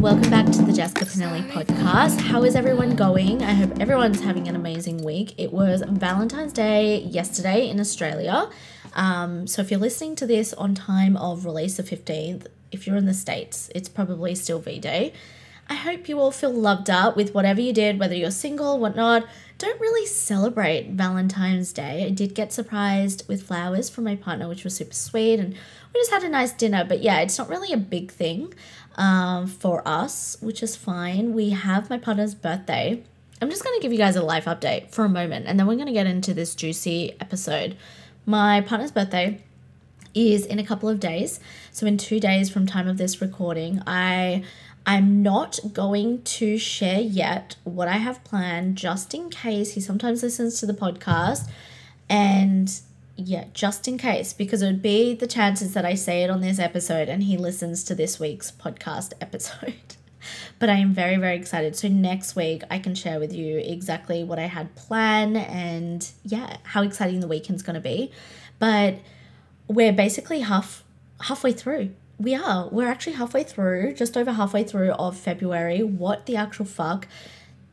Welcome back to the Jessica Pinili podcast. How is everyone going? I hope everyone's having an amazing week. It was Valentine's Day yesterday in Australia. Um, so, if you're listening to this on time of release, the 15th, if you're in the States, it's probably still V Day. I hope you all feel loved up with whatever you did, whether you're single, whatnot. Don't really celebrate Valentine's Day. I did get surprised with flowers from my partner, which was super sweet, and we just had a nice dinner. But yeah, it's not really a big thing um, for us, which is fine. We have my partner's birthday. I'm just going to give you guys a life update for a moment, and then we're going to get into this juicy episode. My partner's birthday is in a couple of days. So in 2 days from time of this recording, I I'm not going to share yet what I have planned just in case he sometimes listens to the podcast and yeah, just in case, because it would be the chances that I say it on this episode and he listens to this week's podcast episode. but I am very, very excited. So next week I can share with you exactly what I had planned and yeah, how exciting the weekend's gonna be. But we're basically half halfway through. We are. We're actually halfway through, just over halfway through of February. What the actual fuck?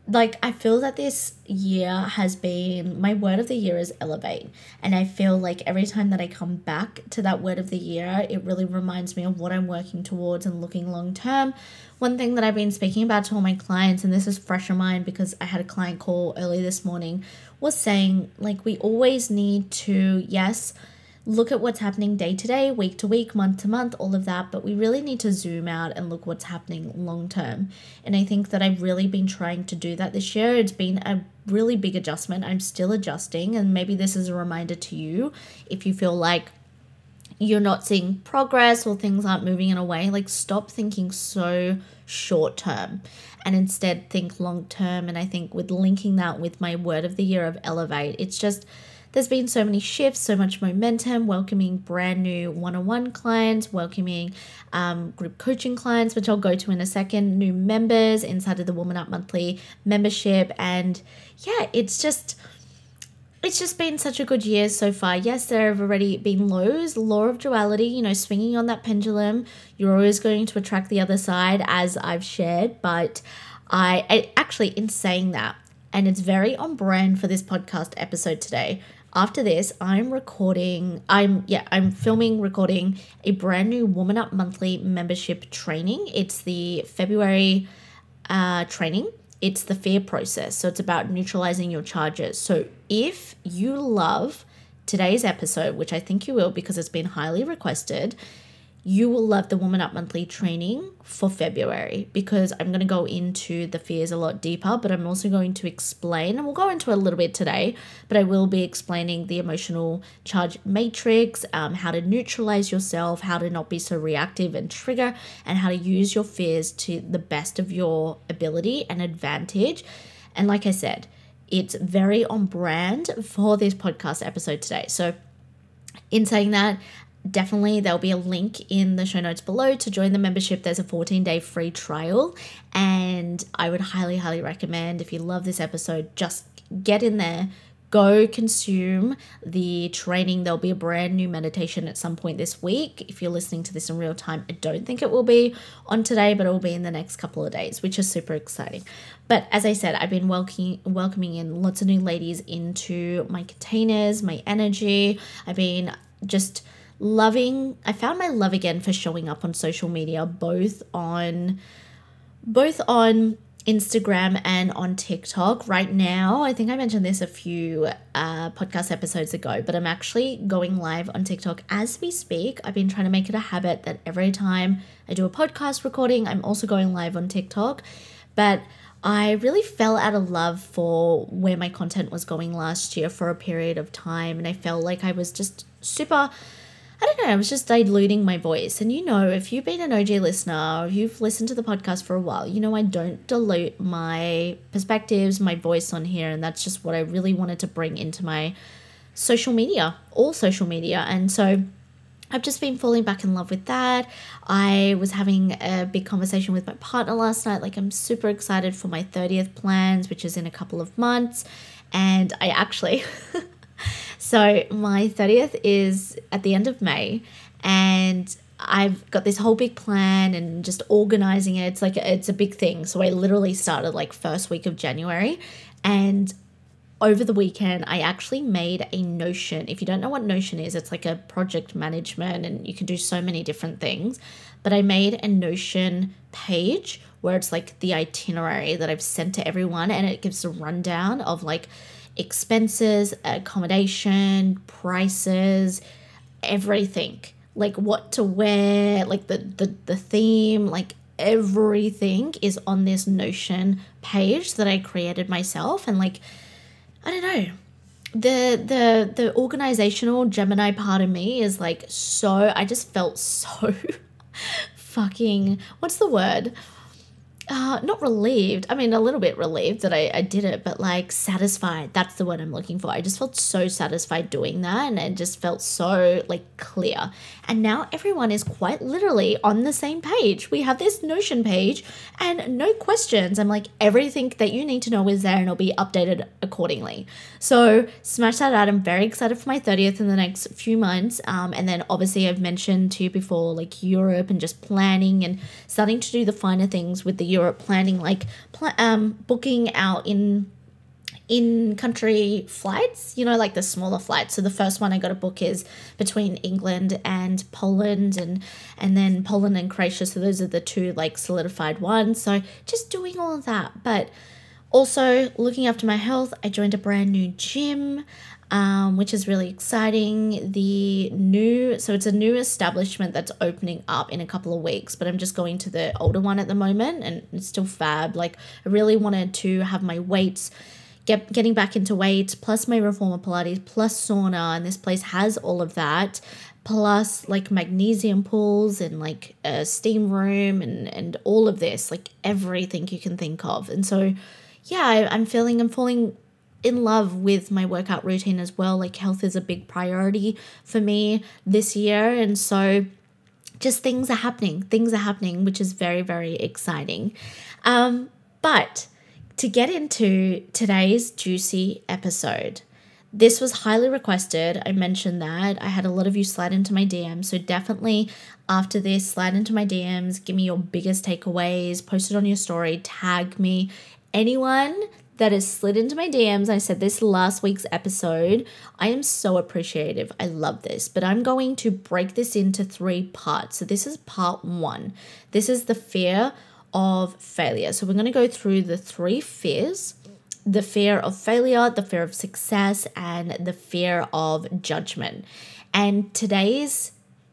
Like I feel that this year has been my word of the year is elevate. And I feel like every time that I come back to that word of the year, it really reminds me of what I'm working towards and looking long term. One thing that I've been speaking about to all my clients, and this is fresh in mind because I had a client call early this morning, was saying like we always need to, yes, look at what's happening day to day, week to week, month to month, all of that, but we really need to zoom out and look what's happening long term. And I think that I've really been trying to do that this year. It's been a really big adjustment. I'm still adjusting, and maybe this is a reminder to you if you feel like you're not seeing progress or things aren't moving in a way, like stop thinking so short term and instead think long term. And I think with linking that with my word of the year of elevate, it's just there's been so many shifts, so much momentum, welcoming brand new one on one clients, welcoming um, group coaching clients, which I'll go to in a second, new members inside of the Woman Up Monthly membership. And yeah, it's just it's just been such a good year so far. Yes, there have already been lows, law of duality, you know, swinging on that pendulum. You're always going to attract the other side, as I've shared. But I, I actually, in saying that, and it's very on brand for this podcast episode today, after this, I'm recording, I'm, yeah, I'm filming, recording a brand new Woman Up Monthly membership training. It's the February uh, training. It's the fear process. So it's about neutralizing your charges. So if you love today's episode, which I think you will because it's been highly requested, you will love the Woman Up Monthly training for February because I'm going to go into the fears a lot deeper, but I'm also going to explain, and we'll go into a little bit today, but I will be explaining the emotional charge matrix, um, how to neutralize yourself, how to not be so reactive and trigger, and how to use your fears to the best of your ability and advantage. And like I said, it's very on brand for this podcast episode today. So, in saying that, definitely there'll be a link in the show notes below. To join the membership there's a 14 day free trial. And i would highly highly recommend if you love this episode just get in there go consume the training. There'll be a brand new meditation at some point this week. If you're listening to this in real time i don't think it will be on today but it will be in the next couple of days which is super exciting. But as i said i've been welcoming welcoming in lots of new ladies into my containers my energy. I've been just loving I found my love again for showing up on social media both on both on Instagram and on TikTok right now. I think I mentioned this a few uh, podcast episodes ago, but I'm actually going live on TikTok as we speak. I've been trying to make it a habit that every time I do a podcast recording, I'm also going live on TikTok. But I really fell out of love for where my content was going last year for a period of time, and I felt like I was just super I don't know, I was just diluting my voice. And you know, if you've been an OG listener, or if you've listened to the podcast for a while, you know I don't dilute my perspectives, my voice on here. And that's just what I really wanted to bring into my social media, all social media. And so I've just been falling back in love with that. I was having a big conversation with my partner last night. Like, I'm super excited for my 30th plans, which is in a couple of months. And I actually, so my 30th is at the end of May. And I've got this whole big plan and just organizing it. It's like it's a big thing. So I literally started like first week of January and over the weekend, I actually made a Notion. If you don't know what Notion is, it's like a project management and you can do so many different things. But I made a Notion page where it's like the itinerary that I've sent to everyone and it gives a rundown of like expenses, accommodation, prices, everything. Like what to wear, like the the, the theme, like everything is on this Notion page that I created myself and like I don't know. The the the organizational Gemini part of me is like so I just felt so fucking what's the word? Uh, not relieved. I mean, a little bit relieved that I, I did it, but like satisfied. That's the word I'm looking for. I just felt so satisfied doing that and it just felt so like clear. And now everyone is quite literally on the same page. We have this Notion page and no questions. I'm like, everything that you need to know is there and it'll be updated accordingly. So smash that out. I'm very excited for my 30th in the next few months. Um, and then obviously, I've mentioned to you before, like Europe and just planning and starting to do the finer things with the Europe planning, like pl- um, booking out in in country flights, you know, like the smaller flights. So the first one I got to book is between England and Poland and and then Poland and Croatia. So those are the two like solidified ones. So just doing all of that. But also looking after my health, I joined a brand new gym um, which is really exciting. The new, so it's a new establishment that's opening up in a couple of weeks, but I'm just going to the older one at the moment and it's still fab. Like, I really wanted to have my weights. Get, getting back into weight plus my reformer pilates plus sauna and this place has all of that plus like magnesium pools and like a steam room and and all of this like everything you can think of and so yeah I, i'm feeling i'm falling in love with my workout routine as well. Like, health is a big priority for me this year. And so, just things are happening. Things are happening, which is very, very exciting. Um, but to get into today's juicy episode, this was highly requested. I mentioned that. I had a lot of you slide into my DMs. So definitely after this, slide into my DMs, give me your biggest takeaways, post it on your story, tag me. Anyone that has slid into my DMs. I said this last week's episode. I am so appreciative. I love this, but I'm going to break this into three parts. So, this is part one. This is the fear of failure. So, we're going to go through the three fears the fear of failure, the fear of success, and the fear of judgment. And today's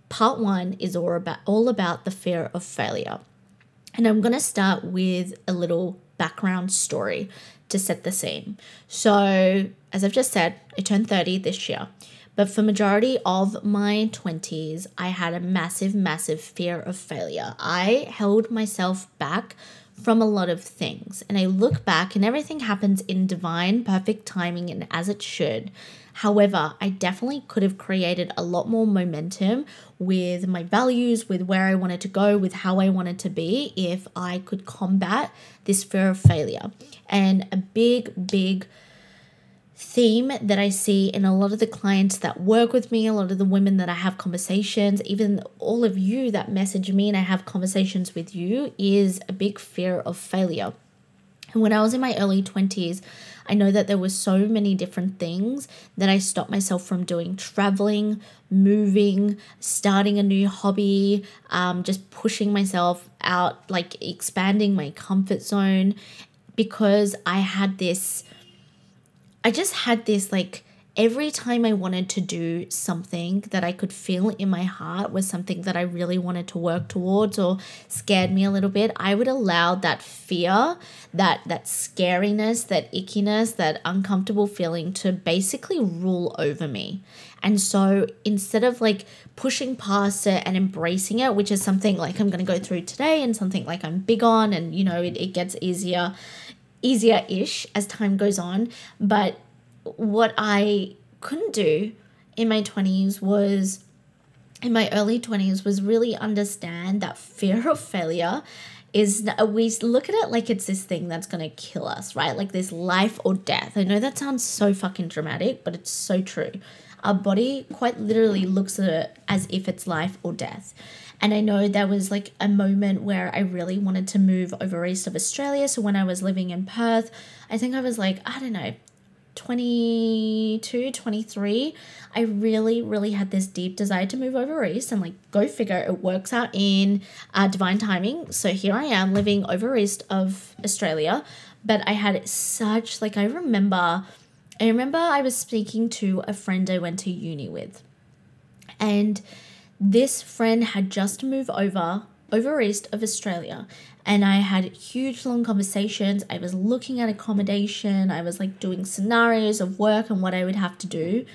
part one is all about, all about the fear of failure. And I'm going to start with a little background story to set the scene. So, as I've just said, I turned 30 this year. But for majority of my 20s, I had a massive massive fear of failure. I held myself back from a lot of things. And I look back and everything happens in divine perfect timing and as it should. However, I definitely could have created a lot more momentum with my values, with where I wanted to go, with how I wanted to be if I could combat this fear of failure. And a big, big theme that I see in a lot of the clients that work with me, a lot of the women that I have conversations, even all of you that message me and I have conversations with you, is a big fear of failure. And when I was in my early 20s, I know that there were so many different things that I stopped myself from doing traveling, moving, starting a new hobby, um, just pushing myself out, like expanding my comfort zone because I had this, I just had this like, every time I wanted to do something that I could feel in my heart was something that I really wanted to work towards or scared me a little bit, I would allow that fear, that that scariness, that ickiness, that uncomfortable feeling to basically rule over me. And so instead of like pushing past it and embracing it, which is something like I'm going to go through today and something like I'm big on, and you know, it, it gets easier, easier ish as time goes on. But what I couldn't do in my 20s was in my early 20s was really understand that fear of failure is we look at it like it's this thing that's going to kill us, right? Like this life or death. I know that sounds so fucking dramatic, but it's so true. Our body quite literally looks at it as if it's life or death. And I know there was like a moment where I really wanted to move over east of Australia. So when I was living in Perth, I think I was like, I don't know, 22, 23, I really, really had this deep desire to move over east and like go figure it works out in uh, divine timing. So here I am living over east of Australia, but I had such like I remember I remember I was speaking to a friend I went to uni with. And this friend had just moved over over east of Australia and I had huge long conversations. I was looking at accommodation, I was like doing scenarios of work and what I would have to do.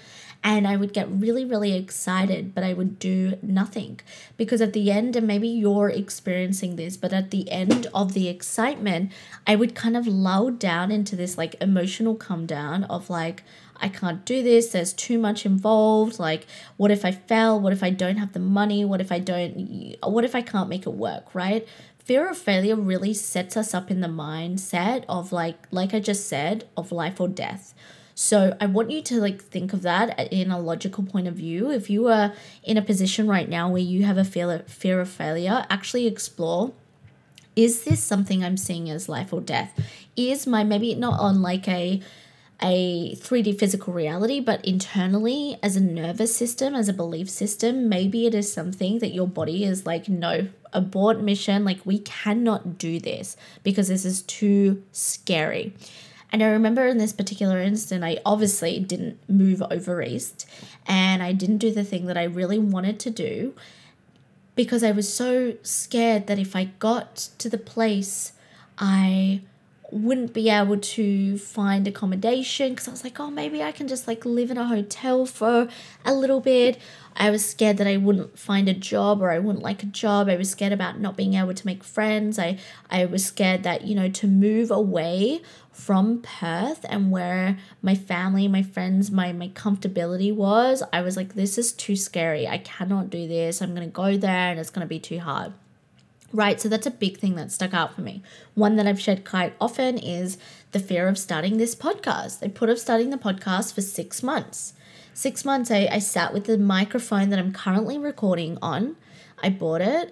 And I would get really, really excited, but I would do nothing. Because at the end, and maybe you're experiencing this, but at the end of the excitement, I would kind of lull down into this like emotional come down of like, I can't do this. There's too much involved. Like, what if I fail? What if I don't have the money? What if I don't, what if I can't make it work, right? fear of failure really sets us up in the mindset of like like I just said of life or death. So I want you to like think of that in a logical point of view. If you are in a position right now where you have a fear of fear of failure, actually explore is this something I'm seeing as life or death? Is my maybe not on like a a 3D physical reality, but internally, as a nervous system, as a belief system, maybe it is something that your body is like, no, abort mission. Like, we cannot do this because this is too scary. And I remember in this particular instant, I obviously didn't move over east and I didn't do the thing that I really wanted to do because I was so scared that if I got to the place, I wouldn't be able to find accommodation because I was like, oh, maybe I can just like live in a hotel for a little bit. I was scared that I wouldn't find a job or I wouldn't like a job. I was scared about not being able to make friends. I, I was scared that, you know, to move away from Perth and where my family, my friends, my, my comfortability was, I was like, this is too scary. I cannot do this. I'm to go there and it's to be too hard. Right, so that's a big thing that stuck out for me. One that I've shared quite often is the fear of starting this podcast. I put off starting the podcast for six months. Six months, I, I sat with the microphone that I'm currently recording on. I bought it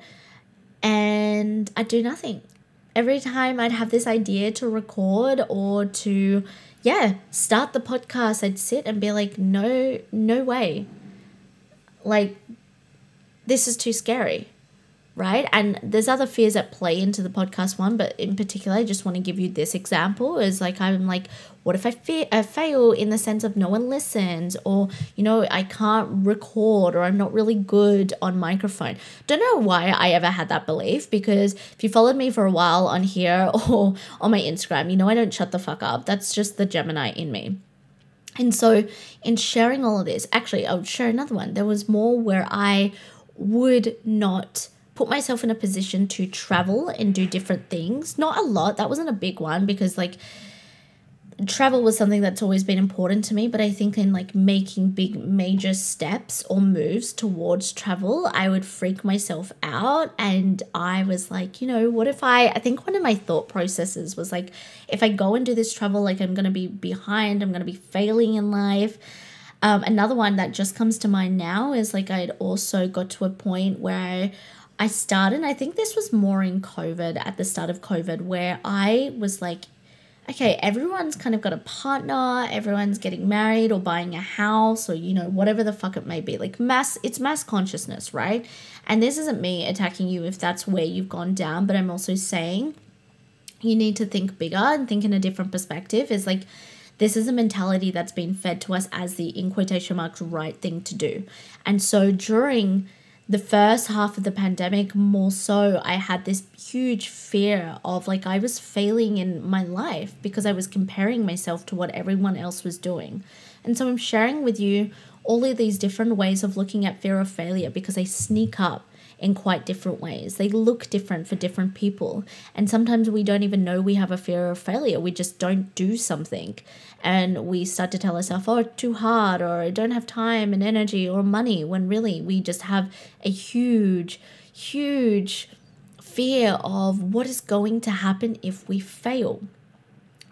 and I do nothing. Every time I'd have this idea to record or to, yeah, start the podcast, I'd sit and be like, no, no way. Like, this is too scary right? And there's other fears that play into the podcast one, but in particular, I just want to give you this example is like I'm like, what if I, fe- I fail in the sense of no one listens, or you know, I can't record, or I'm not really good on microphone. Don't know why I ever had that belief because if you followed me for a while on here or on my Instagram, you know I don't shut the fuck up. That's just the Gemini in me. And so, in sharing all of this, actually, I would share another one. There was more where I would not put myself in a position to travel and do different things. Not a lot, that wasn't a big one because like travel was something that's always been important to me, but I think in like making big major steps or moves towards travel, I would freak myself out and I was like, you know, what if I I think one of my thought processes was like if I go and do this travel like I'm going to be behind, I'm going to be failing in life. Um, another one that just comes to mind now is like I'd also got to a point where I started, I think this was more in COVID, at the start of COVID, where I was like, okay, everyone's kind of got a partner, everyone's getting married or buying a house or, you know, whatever the fuck it may be. Like mass, it's mass consciousness, right? And this isn't me attacking you if that's where you've gone down, but I'm also saying you need to think bigger and think in a different perspective. Is like, this is a mentality that's been fed to us as the in quotation marks right thing to do. And so during the first half of the pandemic, more so, I had this huge fear of like I was failing in my life because I was comparing myself to what everyone else was doing. And so I'm sharing with you all of these different ways of looking at fear of failure because they sneak up in quite different ways. They look different for different people. And sometimes we don't even know we have a fear of failure. We just don't do something. And we start to tell ourselves, oh, too hard, or I don't have time and energy or money, when really we just have a huge, huge fear of what is going to happen if we fail.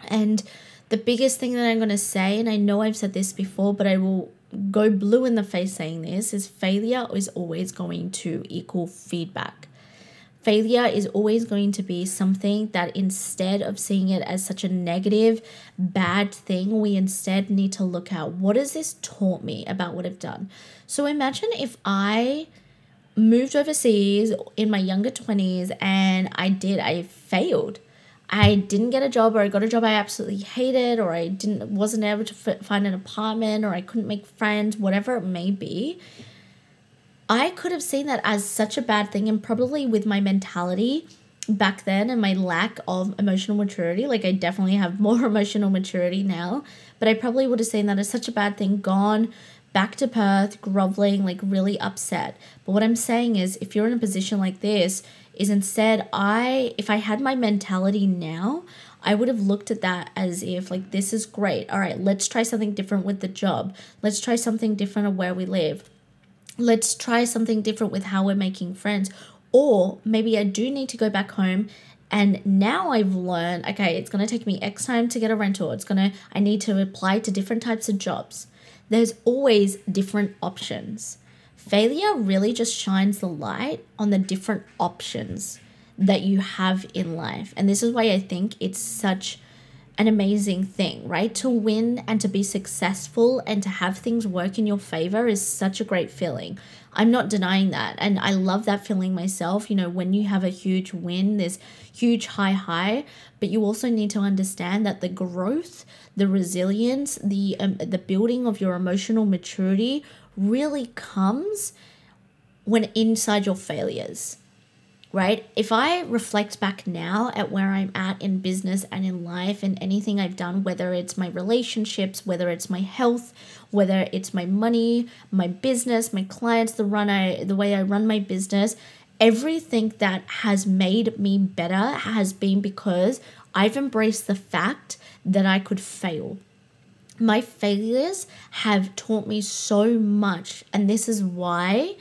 And the biggest thing that I'm going to say, and I know I've said this before, but I will go blue in the face saying this is failure is always going to equal feedback. Failure is always going to be something that instead of seeing it as such a negative, bad thing, we instead need to look at what has this taught me about what I've done. So imagine if I moved overseas in my younger 20s and I did, I failed. I didn't get a job or I got a job I absolutely hated or I didn't wasn't able to find an apartment or I couldn't make friends whatever it may be I could have seen that as such a bad thing and probably with my mentality back then and my lack of emotional maturity like I definitely have more emotional maturity now but I probably would have seen that as such a bad thing gone back to Perth groveling like really upset. But what I'm saying is if you're in a position like this is instead I if I had my mentality now, I would have looked at that as if like this is great. All right, let's try something different with the job. Let's try something different of where we live. Let's try something different with how we're making friends. Or maybe I do need to go back home and now I've learned, okay, it's going to take me X time to get a rental. It's going to I need to apply to different types of jobs. There's always different options. Failure really just shines the light on the different options that you have in life. And this is why I think it's such an amazing thing, right? To win and to be successful and to have things work in your favor is such a great feeling. I'm not denying that. And I love that feeling myself. You know, when you have a huge win, there's huge high high, but you also need to understand that the growth, the resilience, the um, the building of your emotional maturity really comes when inside your failures, right? If I reflect back now at where I'm at in business and in life and anything I've done, whether it's my relationships, whether it's my health, whether it's my money, my business, my clients, the run I the way I run my business, everything that has made me better has been because I've embraced the fact that I could fail my failures have taught me so much and this is why.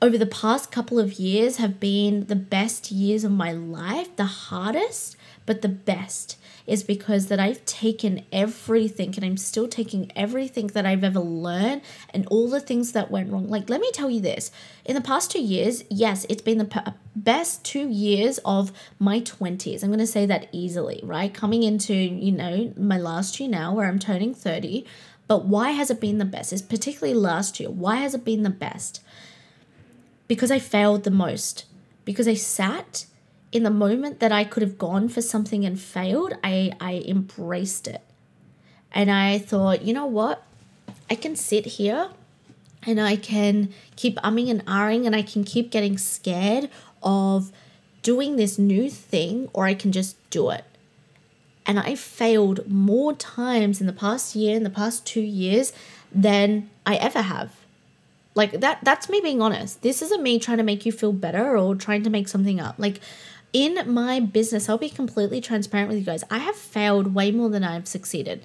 Over the past couple of years have been the best years of my life the hardest but the best is because that I've taken everything and I'm still taking everything that I've ever learned and all the things that went wrong. Like, let me tell you this in the past two years, yes, it's been the uh, best two years of my 20s. I'm going to say that easily, right? Coming into, you know, my last year now where I'm turning 30. But why has it been the best? Is particularly last year. Why has it been the best? Because I failed the most. Because I sat in the moment that I could have gone for something and failed, I, I embraced it. And I thought, you know what? I can sit here and I can keep umming and ahhing and I can keep getting scared of doing this new thing or I can just do it. And I failed more times in the past year, in the past two years, than I ever have. Like that that's me being honest. This isn't me trying to make you feel better or trying to make something up. Like in my business, I'll be completely transparent with you guys. I have failed way more than I've succeeded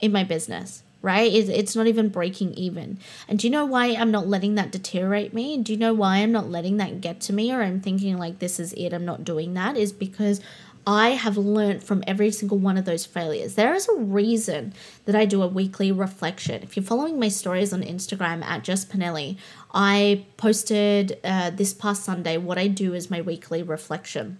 in my business, right? It's not even breaking even. And do you know why I'm not letting that deteriorate me? Do you know why I'm not letting that get to me or I'm thinking like this is it, I'm not doing that? Is because I have learned from every single one of those failures. There is a reason that I do a weekly reflection. If you're following my stories on Instagram at Jess Pinili, I posted uh, this past Sunday what I do is my weekly reflection.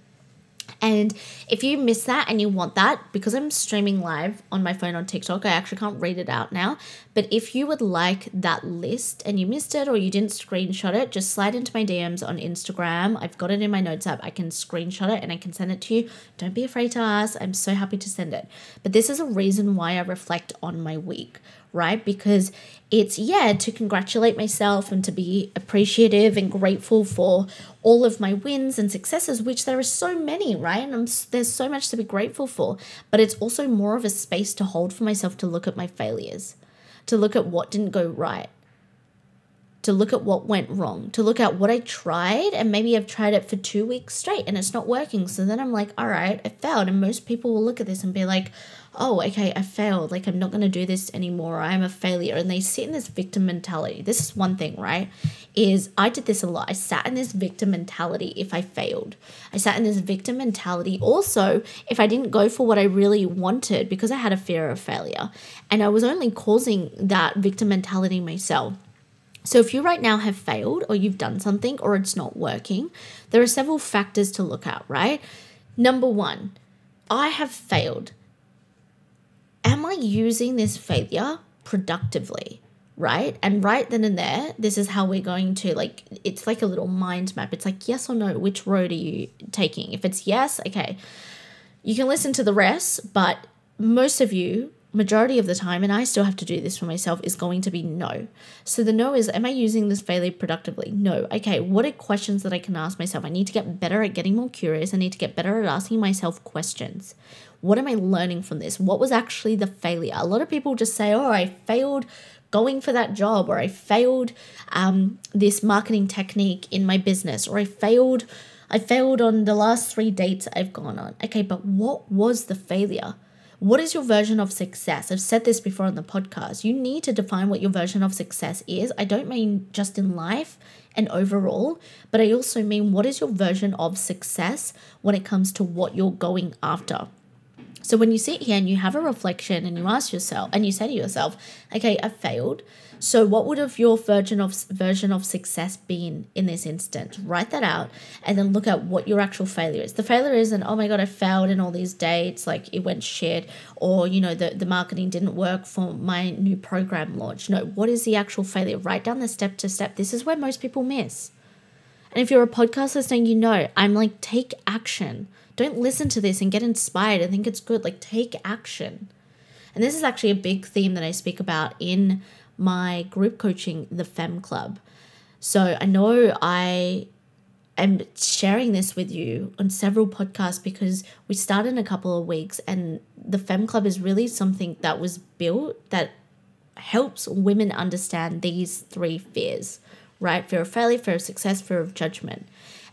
And if you miss that and you want that, because I'm streaming live on my phone on TikTok, I actually can't read it out now. But if you would like that list and you missed it or you didn't screenshot it, just slide into my DMs on Instagram. I've got it in my notes app. I can screenshot it and I can send it to you. Don't be afraid to ask. I'm so happy to send it. But this is a reason why I reflect on my week, right? Because it's, yeah, to congratulate myself and to be appreciative and grateful for all of my wins and successes, which there are so many, right? And I'm, there's so much to be grateful for. But it's also more of a space to hold for myself to look at my failures to look at what didn't go right, to look at what went wrong, to look at what I tried, and maybe I've tried it for two weeks straight and it's not working. So then I'm like, all right, I failed. And most people will look at this and be like, oh, okay, I failed. Like, I'm not going to do this anymore. I'm a failure. And they sit in this victim mentality. This is one thing, right? Is I did this a lot. I sat in this victim mentality if I failed. I sat in this victim mentality also if I didn't go for what I really wanted because I had a fear of failure. And I was only causing that victim mentality myself. So, if you right now have failed or you've done something or it's not working, there are several factors to look at, right? Number one, I have failed am I using this failure productively? Right? And right then and there, this is how we're going to like, it's like a little mind map. It's like, yes or no, which road are you taking? If it's yes, okay, you can listen to the rest, but most of you, majority of the time, and I still have to do this for myself, is going to be no. So the no is, am I using this failure productively? No. Okay, what are questions that I can ask myself? I need to get better at getting more curious. I need to get better at asking myself questions. What am I learning from this? What was actually the failure? A lot of people just say, oh, I failed going for that job, or I failed um, this marketing technique in my business, or I failed. I failed on the last three dates I've gone on. Okay, but what was the failure? What is your version of success? I've said this before on the podcast. You need to define what your version of success is. I don't mean just in life and overall, but I also mean what is your version of success when it comes to what you're going after. So when you sit here and you have a reflection and you ask yourself and you say to yourself, okay, I failed. So what would have your version of version of success been in this instance? Write that out and then look at what your actual failure is. The failure isn't, oh my god, I failed in all these dates, like it went shit, or you know, the, the marketing didn't work for my new program launch. No, what is the actual failure? Write down the step to step. This is where most people miss. And if you're a podcast listener, you know, I'm like, take action. Don't listen to this and get inspired and think it's good. Like, take action. And this is actually a big theme that I speak about in my group coaching, the Femme Club. So I know I am sharing this with you on several podcasts because we started in a couple of weeks, and the Femme Club is really something that was built that helps women understand these three fears, right? Fear of failure, fear of success, fear of judgment.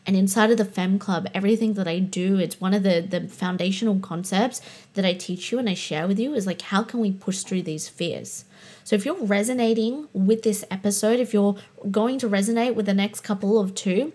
And inside of the Femme Club, everything that I do, it's one of the, the foundational concepts that I teach you and I share with you is like, how can we push through these fears? So if you're resonating with this episode, if you're going to resonate with the next couple of two,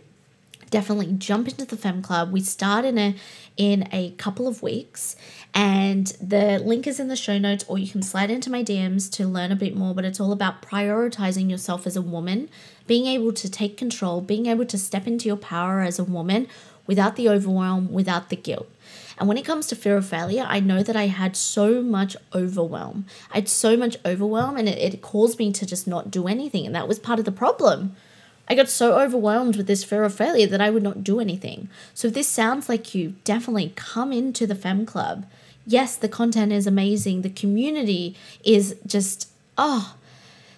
definitely jump into the Femme Club. We start in a in a couple of weeks and the link is in the show notes or you can slide into my DMs to learn a bit more, but it's all about prioritizing yourself as a woman, being able to take control, being able to step into your power as a woman without the overwhelm, without the guilt. And when it comes to fear of failure, I know that I had so much overwhelm. I had so much overwhelm, and it, it caused me to just not do anything. And that was part of the problem. I got so overwhelmed with this fear of failure that I would not do anything. So if this sounds like you, definitely come into the Femme Club. Yes, the content is amazing. The community is just, oh,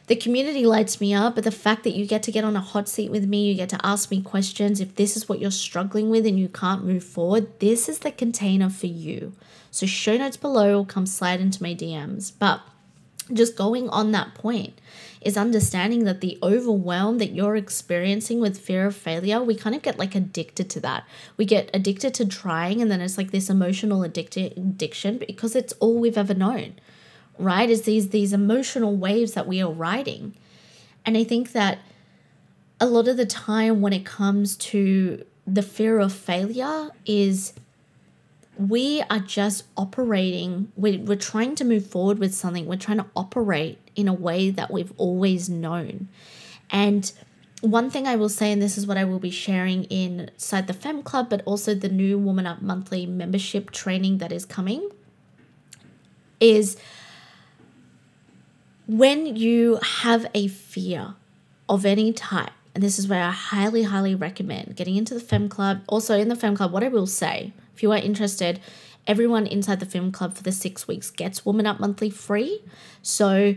the community lights me up, but the fact that you get to get on a hot seat with me, you get to ask me questions. If this is what you're struggling with and you can't move forward, this is the container for you. So, show notes below, or come slide into my DMs. But just going on that point is understanding that the overwhelm that you're experiencing with fear of failure, we kind of get like addicted to that. We get addicted to trying, and then it's like this emotional addic- addiction because it's all we've ever known, right? Is these these emotional waves that we are riding, and I think that a lot of the time when it comes to the fear of failure is we are just operating, we're, we're trying to move forward with something, we're trying to operate in a way that we've always known. And one thing I will say, and this is what I will be sharing inside the Femme Club, but also the new Woman Up Monthly membership training that is coming, is when you have a fear of any type, and this is where I highly, highly recommend getting into the Femme Club. Also, in the Femme Club, what I will say if you are interested, everyone inside the Femme Club for the six weeks gets Woman Up Monthly free. So,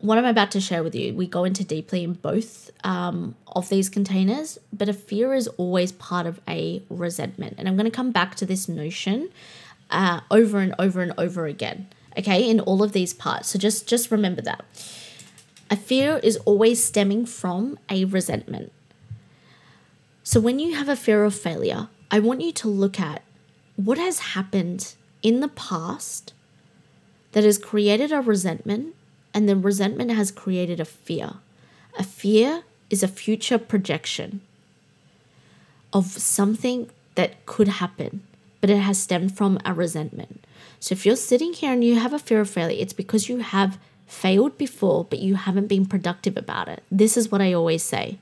what I'm about to share with you, we go into deeply in both um, of these containers, but a fear is always part of a resentment. And I'm going to come back to this notion uh, over and over and over again, okay, in all of these parts. So just just remember that. A fear is always stemming from a resentment. So when you have a fear of failure, I want you to look at what has happened in the past that has created a resentment, and the resentment has created a fear. A fear is a future projection of something that could happen, but it has stemmed from a resentment. So if you're sitting here and you have a fear of failure, it's because you have failed before, but you haven't been productive about it. This is what I always say.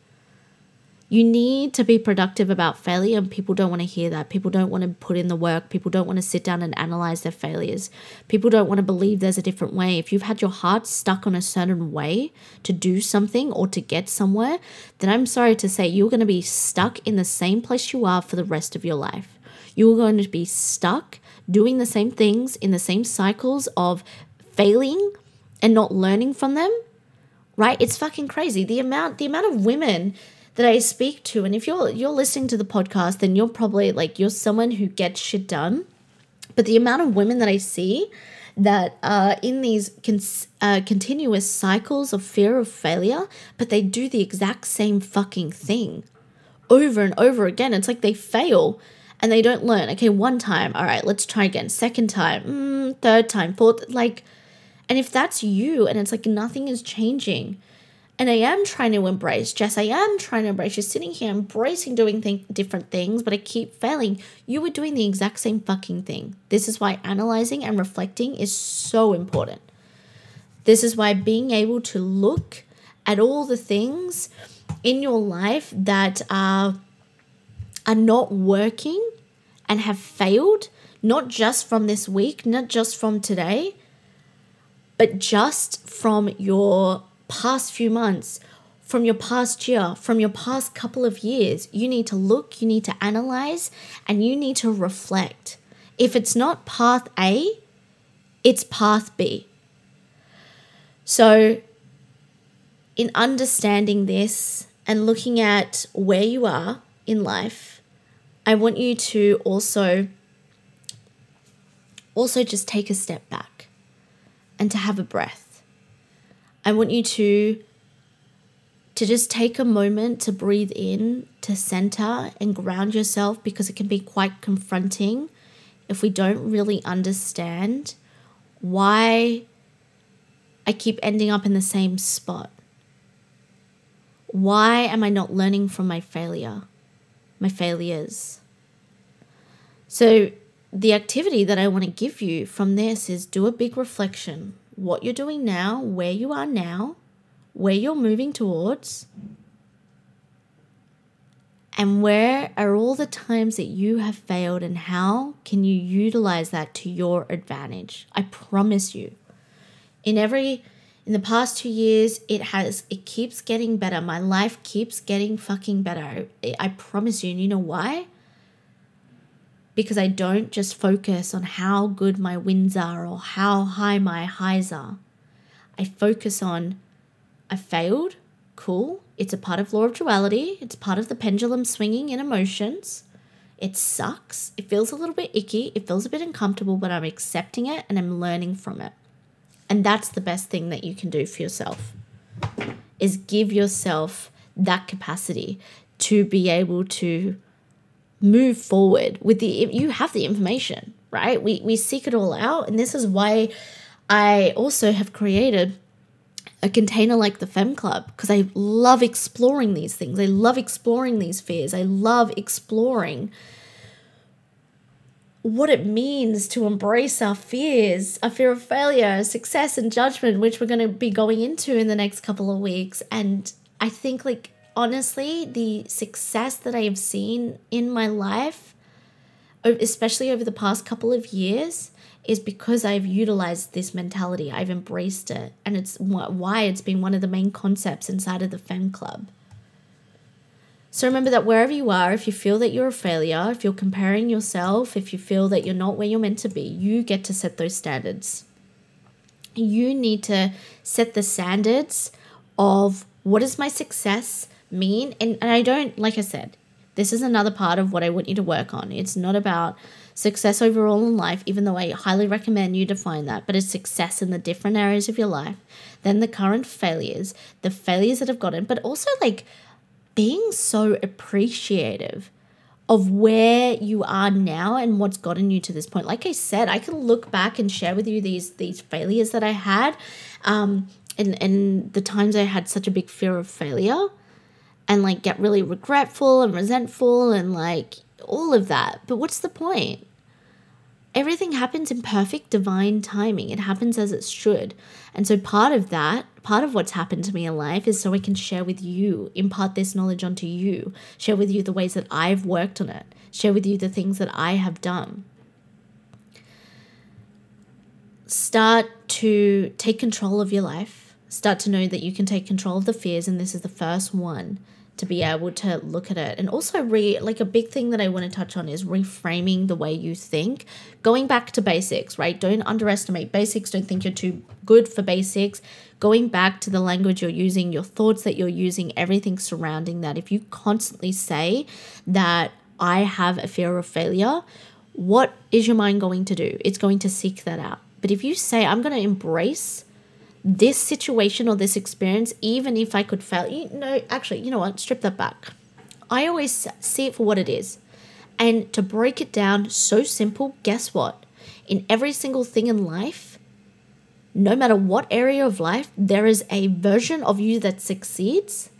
You need to be productive about failure, and people don't want to hear that. People don't want to put in the work. People don't want to sit down and analyze their failures. People don't want to believe there's a different way. If you've had your heart stuck on a certain way to do something or to get somewhere, then I'm sorry to say you're going to be stuck in the same place you are for the rest of your life. You're going to be stuck doing the same things in the same cycles of failing and not learning from them. Right? It's fucking crazy. The amount the amount of women that I speak to. And if you're you're listening to the podcast, then you're probably like you're someone who gets shit done. But the amount of women that I see that are in these uh, continuous cycles of fear of failure, but they do the exact same fucking thing over and over again. It's like they fail and they don't learn. Okay, one time, all right, let's try again. Second time, mm, third time, fourth, like, and if that's you and it's like nothing is changing, and I am trying to embrace, Jess, I am trying to embrace. You're sitting here embracing doing th- different things, but I keep failing. You were doing the exact same fucking thing. This is why analyzing and reflecting is so important. This is why being able to look at all the things in your life that are, are not working and have failed, not just from this week, not just from today, but just from your past few months, from your past year, from your past couple of years. You need to look, you need to analyze, and you need to reflect. If it's not path A, it's path B. So, in understanding this and looking at where you are in life, I want you to also also just take a step back and to have a breath I want you to to just take a moment to breathe in, to center and ground yourself because it can be quite confronting if we don't really understand why I keep ending up in the same spot. Why am I not learning from my failure, my failures? So, the activity that I want to give you from this is do a big reflection what you're doing now, where you are now, where you're moving towards, and where are all the times that you have failed and how can you utilize that to your advantage? I promise you. In every in the past 2 years it has it keeps getting better. My life keeps getting fucking better. I, I promise you. And you know why? Because I don't just focus on how good my wins are or how high my highs are. I focus on I failed, cool. It's a part of law of duality. It's part of the pendulum swinging in emotions. It sucks. It feels a little bit icky. It feels a bit uncomfortable, but I'm accepting it and I'm learning from it. And that's the best thing that you can do for yourself. Is give yourself that capacity to be able to move forward with the you have the information right? We we seek it all out. And this is why i also have created a container like the femme club because i love exploring these things. I love exploring these fears. I love exploring what it means to embrace our fears, our fear of failure, success, and judgment, which we're going to be going into in the next couple of weeks. And I think, like, honestly, the success that I have seen in my life, especially over the past couple of years, is because I've utilized this mentality. I've embraced it. And it's why it's been one of the main concepts inside of the Femme Club. So remember that wherever you are, if you feel that you're a failure, if you're comparing yourself, if you feel that you're not where you're meant to be, you get to set those standards. You need to set the standards of what is my success mean and, and i don't like i said This is another part of what I want you to work on. It's not about success overall in life, even though I highly recommend you define that, but it's success in the different areas of your life, then the current failures, the failures that have gotten, but also like being so appreciative of where you are now and what's gotten you to this point. Like I said, I can look back and share with you these these failures that I had, um, and and the times I had such a big fear of failure, and like get really regretful and resentful and like all of that. But what's the point? Everything happens in perfect divine timing. It happens as it should. And so part of that, part of what's happened to me in life is so I can share with you, impart this knowledge onto you, share with you the ways that I've worked on it, share with you the things that I have done. Start to take control of your life. Start to know that you can take control of the fears, and this is the first one to be able to look at it. And also re like a big thing that I want to touch on is reframing the way you think. Going back to basics right? Don't underestimate basics. Don't think you're too good for basics. Going back to the language you're using your thoughts that you're using everything surrounding that. If you constantly say that I have a fear of failure what is your mind going to do? It's going to seek that out. But if you say I'm going to embrace this situation or this experience, even if I could fail, you know, actually, you know what? Strip that back. I always see it for what it is. And to break it down so simple, guess what? In every single thing in life, no matter what area of life, there is a version of you that succeeds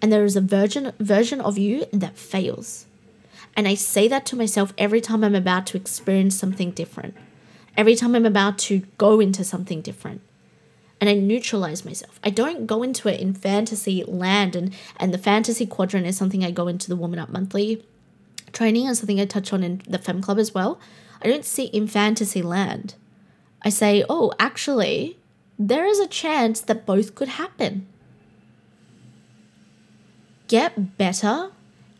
and there is a version version of you that fails. And I say that to myself every time I'm about to experience something different. Every time I'm about to go into something different and I neutralize myself. I don't go into it in fantasy land and and the fantasy quadrant is something I go into the Woman Up Monthly training and something I touch on in the Femme Club as well. I don't see in fantasy land. I say, "Oh, actually, there is a chance that both could happen." Get better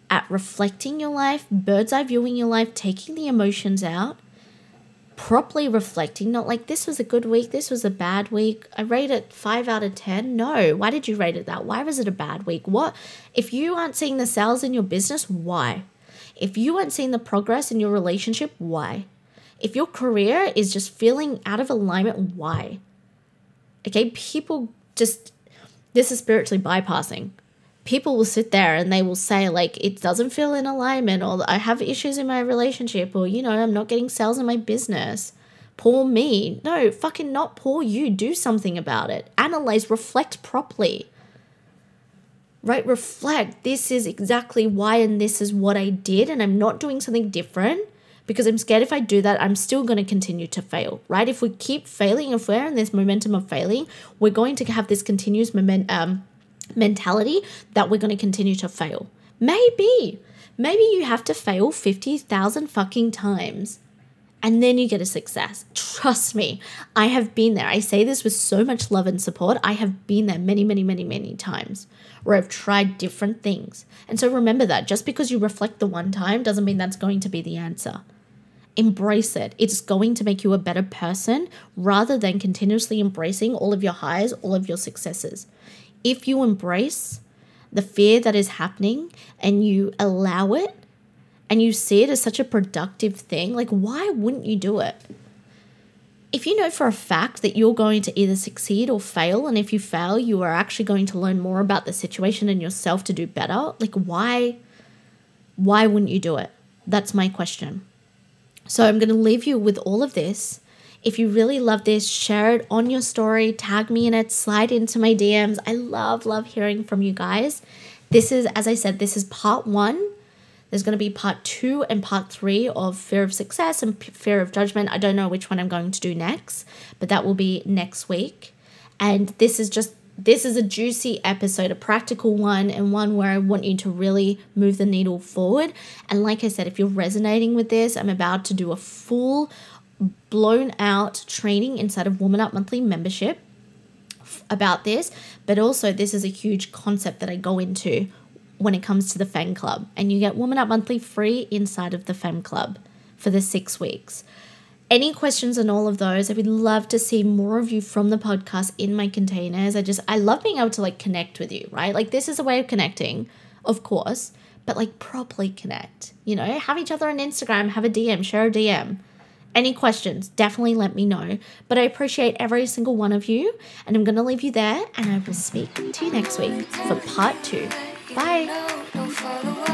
at reflecting your life, bird's eye viewing your life, taking the emotions out, properly reflecting, not like this was a good week, this was a bad week. I rate it five out of 10. No. Why did you rate it that? Why was it a bad week? What? If you aren't seeing the sales in your business, why? If you aren't seeing the progress in your relationship, why? If your career is just feeling out of alignment, why? Okay, people just, this is spiritually bypassing people will sit there and they will say like it doesn't feel in alignment or I have issues in my relationship or you know I'm not getting sales in my business. Poor me. No, fucking not poor you. Do something about it. Analyze, reflect properly. Right? Reflect. This is exactly why and this is what I did and I'm not doing something different because I'm scared if I do that, I'm still going to continue to fail, right? If we keep failing, if we're in this momentum of failing, we're going to have this continuous momentum. Um, mentality that we're going to continue to fail. Maybe. Maybe you have to fail 50,000 fucking times and then you get a success. Trust me, I have been there. I say this with so much love and support. I have been there many, many, many, many times where I've tried different things. And so remember that just because you reflect the one time doesn't mean that's going to be the answer. Embrace it. It's going to make you a better person rather than continuously embracing all of your highs, all of your successes if you embrace the fear that is happening and you allow it and you see it as such a productive thing, like why wouldn't you do it? If you know for a fact that you're going to either succeed or fail, and if you fail, you are actually going to learn more about the situation and yourself to do better, like why why wouldn't you do it? That's my question. So I'm going to leave you with all of this if you really love this, share it on your story, tag me in it, slide into my DMs. I love, love hearing from you guys. This is, as I said, this is part one. There's going to be part two and part three of fear of success and fear of judgment. I don't know which one I'm going to do next, but that will be next week. And this is just this is a juicy episode, a practical one, and one where I want you to really move the needle forward. And like I said, if you're resonating with this, I'm about to do a full blown out training inside of Woman Up Monthly membership about this, but also this is a huge concept that I go into when it comes to the Femme Club. And you get Woman Up Monthly free inside of the Femme Club for the six weeks. Any questions on all of those? I would love to see more of you from the podcast in my containers. I just, I love being able to like connect with you, right? Like, this is a way of connecting, of course, but like properly connect. You know, have each other on Instagram, have a DM, share a DM. Any questions, definitely let me know. But I appreciate every single one of you, and I'm going to leave you there, and I will speak to you next week for part two. Bye.